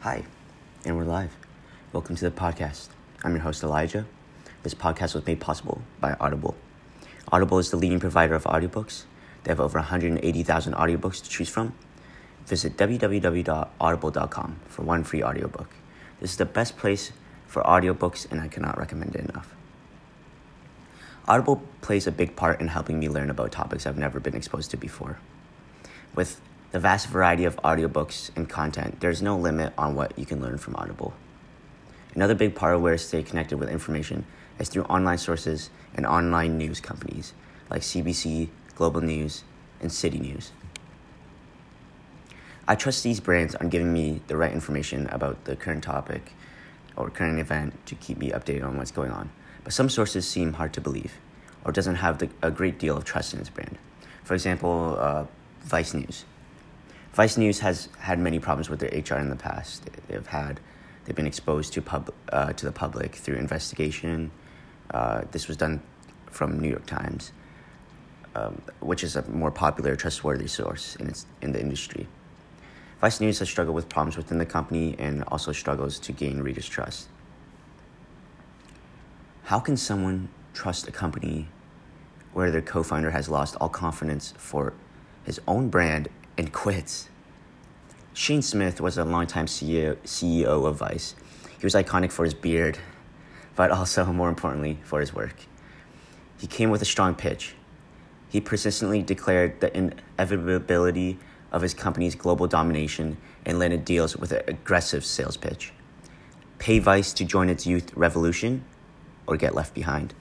Hi, and we're live. Welcome to the podcast. I'm your host, Elijah. This podcast was made possible by Audible. Audible is the leading provider of audiobooks. They have over 180,000 audiobooks to choose from. Visit www.audible.com for one free audiobook. This is the best place for audiobooks, and I cannot recommend it enough. Audible plays a big part in helping me learn about topics I've never been exposed to before. With the vast variety of audiobooks and content, there's no limit on what you can learn from Audible. Another big part of where I stay connected with information is through online sources and online news companies like CBC, Global News, and City News. I trust these brands on giving me the right information about the current topic or current event to keep me updated on what's going on. But some sources seem hard to believe or doesn't have the, a great deal of trust in its brand. For example, uh, Vice News. Vice News has had many problems with their HR in the past. They've had they've been exposed to pub uh, to the public through investigation. Uh, this was done from New York Times, um, which is a more popular, trustworthy source in its in the industry. Vice News has struggled with problems within the company and also struggles to gain readers' trust. How can someone trust a company where their co-founder has lost all confidence for his own brand and quits. Shane Smith was a longtime CEO, CEO of Vice. He was iconic for his beard, but also, more importantly, for his work. He came with a strong pitch. He persistently declared the inevitability of his company's global domination and landed deals with an aggressive sales pitch. Pay Vice to join its youth revolution or get left behind.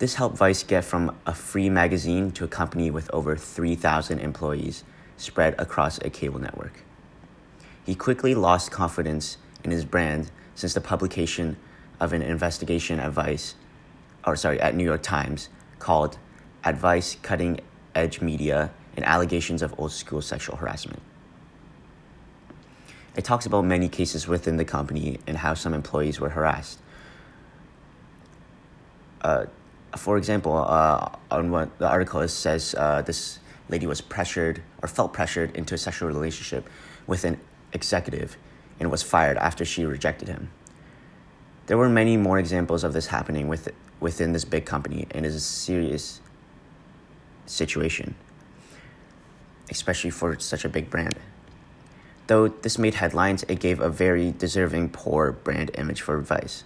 This helped Vice get from a free magazine to a company with over 3,000 employees spread across a cable network. He quickly lost confidence in his brand since the publication of an investigation at Vice, or sorry, at New York Times called Advice Cutting Edge Media and Allegations of Old School Sexual Harassment. It talks about many cases within the company and how some employees were harassed. Uh, for example, uh, on what the article says, uh, this lady was pressured or felt pressured into a sexual relationship with an executive and was fired after she rejected him. There were many more examples of this happening with, within this big company, and is a serious situation, especially for such a big brand. Though this made headlines, it gave a very deserving poor brand image for Vice.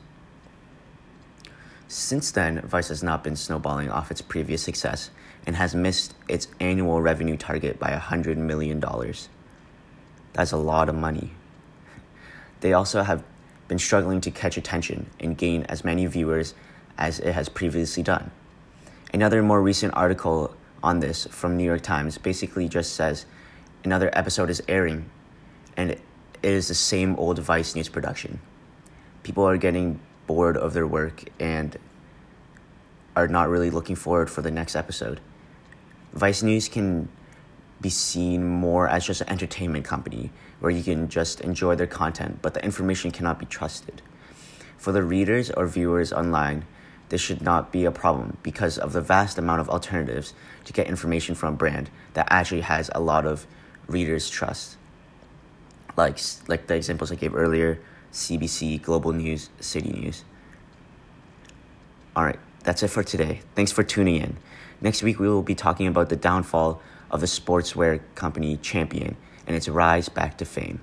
Since then, Vice has not been snowballing off its previous success and has missed its annual revenue target by $100 million. That's a lot of money. They also have been struggling to catch attention and gain as many viewers as it has previously done. Another more recent article on this from New York Times basically just says another episode is airing and it is the same old Vice News production. People are getting bored of their work and are not really looking forward for the next episode. Vice News can be seen more as just an entertainment company where you can just enjoy their content, but the information cannot be trusted. For the readers or viewers online, this should not be a problem because of the vast amount of alternatives to get information from a brand that actually has a lot of readers' trust. Like, like the examples I gave earlier CBC, Global News, City News. All right, that's it for today. Thanks for tuning in. Next week, we will be talking about the downfall of the sportswear company Champion and its rise back to fame.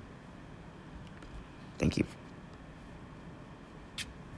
Thank you.